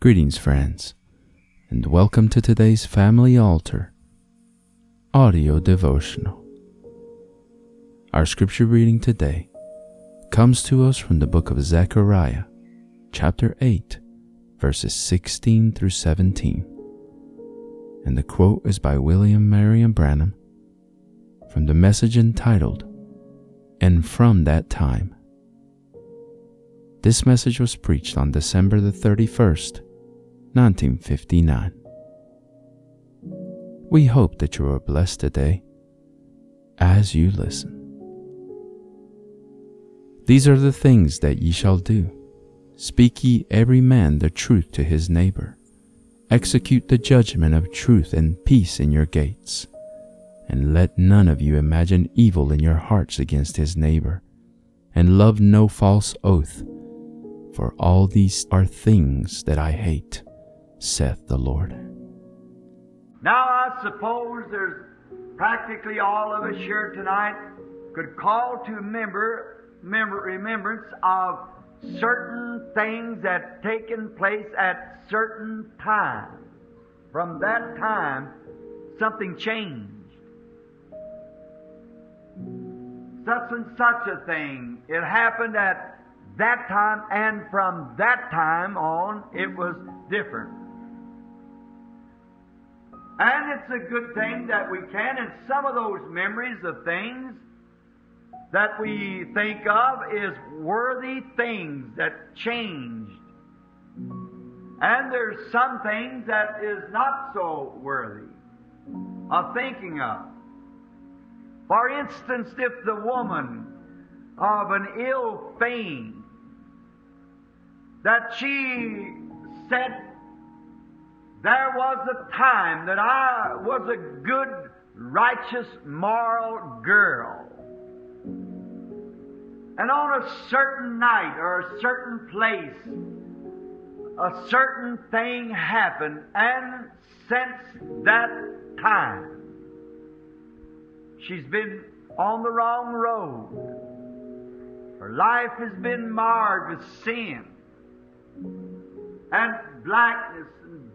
Greetings, friends, and welcome to today's Family Altar audio devotional. Our scripture reading today comes to us from the book of Zechariah, chapter 8, verses 16 through 17. And the quote is by William Marrion Branham from the message entitled, And From That Time. This message was preached on December the 31st, 1959. We hope that you are blessed today as you listen. These are the things that ye shall do. Speak ye every man the truth to his neighbor. Execute the judgment of truth and peace in your gates. And let none of you imagine evil in your hearts against his neighbor. And love no false oath, for all these are things that I hate saith the Lord. Now, I suppose there's practically all of us here tonight could call to member, member, remembrance of certain things that taken place at certain times. From that time, something changed. Such and such a thing. It happened at that time, and from that time on, it was different. And it's a good thing that we can, and some of those memories of things that we think of is worthy things that changed. And there's some things that is not so worthy of thinking of. For instance, if the woman of an ill fame that she said there was a time that I was a good, righteous, moral girl. And on a certain night or a certain place, a certain thing happened, and since that time, she's been on the wrong road. Her life has been marred with sin and blackness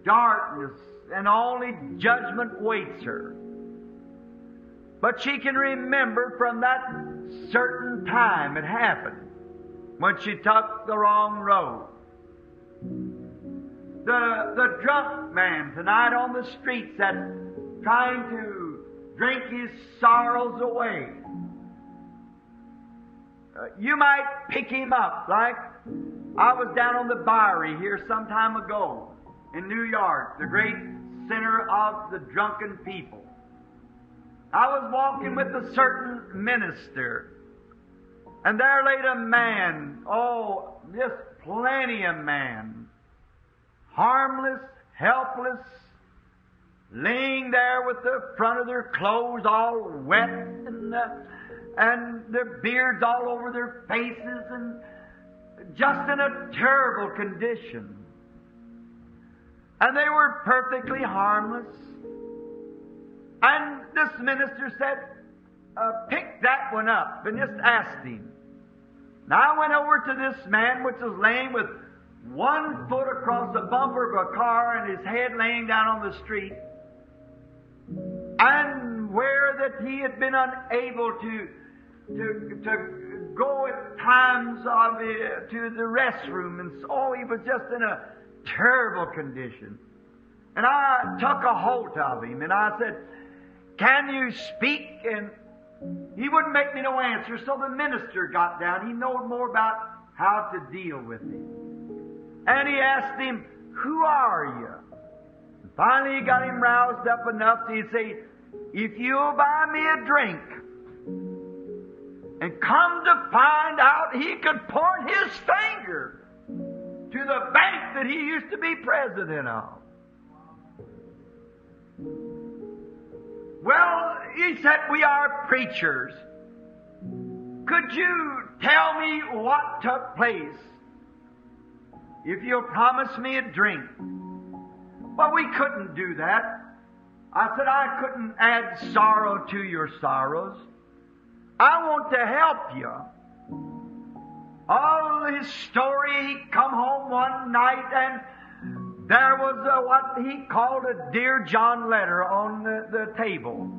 darkness, and only judgment waits her. But she can remember from that certain time it happened when she took the wrong road. The, the drunk man tonight on the streets that trying to drink his sorrows away. Uh, you might pick him up like I was down on the Bowery here some time ago in New York, the great center of the drunken people. I was walking with a certain minister, and there laid a man, oh, just plenty of man, harmless, helpless, laying there with the front of their clothes all wet and, uh, and their beards all over their faces and just in a terrible condition. And they were perfectly harmless. And this minister said, uh, pick that one up and just asked him. Now I went over to this man which was laying with one foot across the bumper of a car and his head laying down on the street. And where that he had been unable to, to, to go at times of it to the restroom, and so he was just in a terrible condition. And I took a hold of him, and I said, "Can you speak?" And he wouldn't make me no answer. So the minister got down. He knowed more about how to deal with him, and he asked him, "Who are you?" And finally, he got him roused up enough to say, "If you'll buy me a drink." And come to find out he could point his finger to the bank that he used to be president of. Well, he said, We are preachers. Could you tell me what took place if you'll promise me a drink? Well, we couldn't do that. I said, I couldn't add sorrow to your sorrows. I want to help you. All his story, he come home one night and there was a, what he called a Dear John letter on the, the table.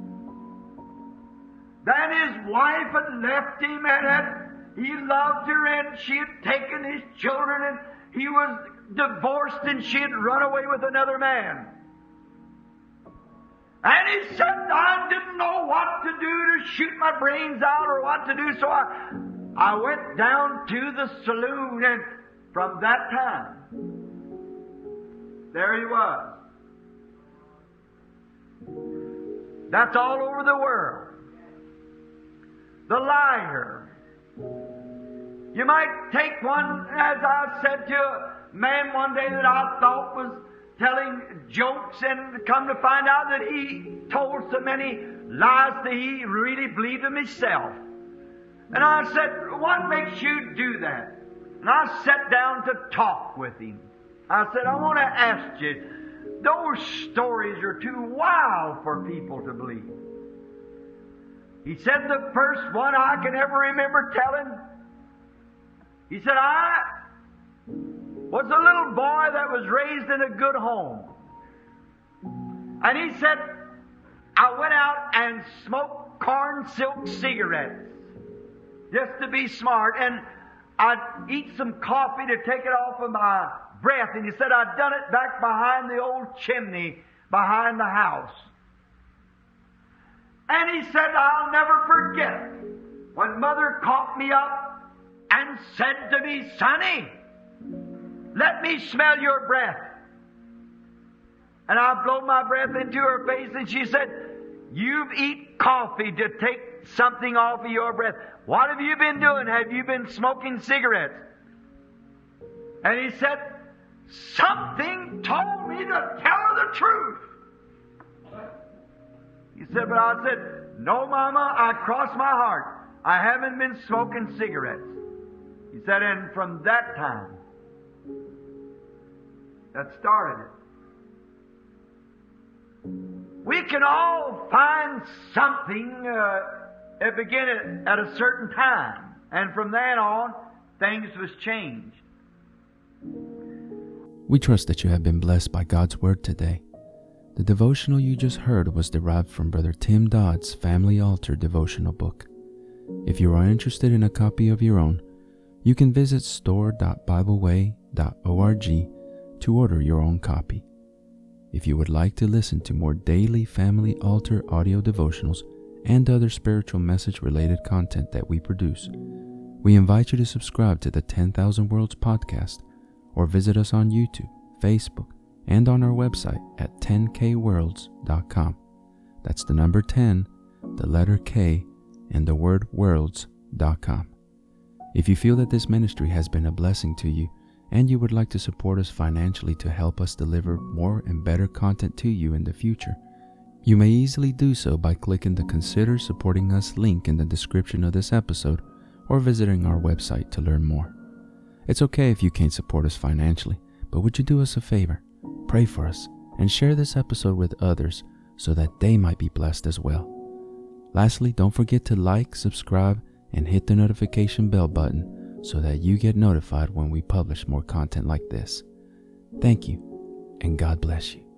Then his wife had left him and had, he loved her and she had taken his children and he was divorced and she had run away with another man. And he said, I didn't know what to do to shoot my brains out or what to do, so I, I went down to the saloon and from that time, there he was. That's all over the world. The liar. You might take one, as I said to a man one day that I thought was telling jokes and come to find out that he told so many lies that he really believed them himself. And I said, what makes you do that? And I sat down to talk with him. I said, I want to ask you, those stories are too wild for people to believe. He said the first one I can ever remember telling, he said, I was a little boy that was raised in a good home. And he said, I went out and smoked corn silk cigarettes just to be smart, and I'd eat some coffee to take it off of my breath. And he said, I'd done it back behind the old chimney behind the house. And he said, I'll never forget when mother caught me up and said to me, Sonny, let me smell your breath. And I blow my breath into her face and she said, You've eat coffee to take something off of your breath. What have you been doing? Have you been smoking cigarettes? And he said, Something told me to tell her the truth. He said, But I said, No, Mama, I crossed my heart. I haven't been smoking cigarettes. He said, And from that time, that started it. We can all find something uh, that began at, at a certain time, and from then on, things was changed. We trust that you have been blessed by God's Word today. The devotional you just heard was derived from Brother Tim Dodd's Family Altar devotional book. If you are interested in a copy of your own, you can visit store.bibleway.org to order your own copy. If you would like to listen to more daily Family Altar audio devotionals and other spiritual message related content that we produce, we invite you to subscribe to the 10,000 Worlds podcast or visit us on YouTube, Facebook, and on our website at 10kworlds.com. That's the number 10, the letter K, and the word worlds.com. If you feel that this ministry has been a blessing to you and you would like to support us financially to help us deliver more and better content to you in the future, you may easily do so by clicking the Consider Supporting Us link in the description of this episode or visiting our website to learn more. It's okay if you can't support us financially, but would you do us a favor? Pray for us and share this episode with others so that they might be blessed as well. Lastly, don't forget to like, subscribe, and hit the notification bell button so that you get notified when we publish more content like this. Thank you, and God bless you.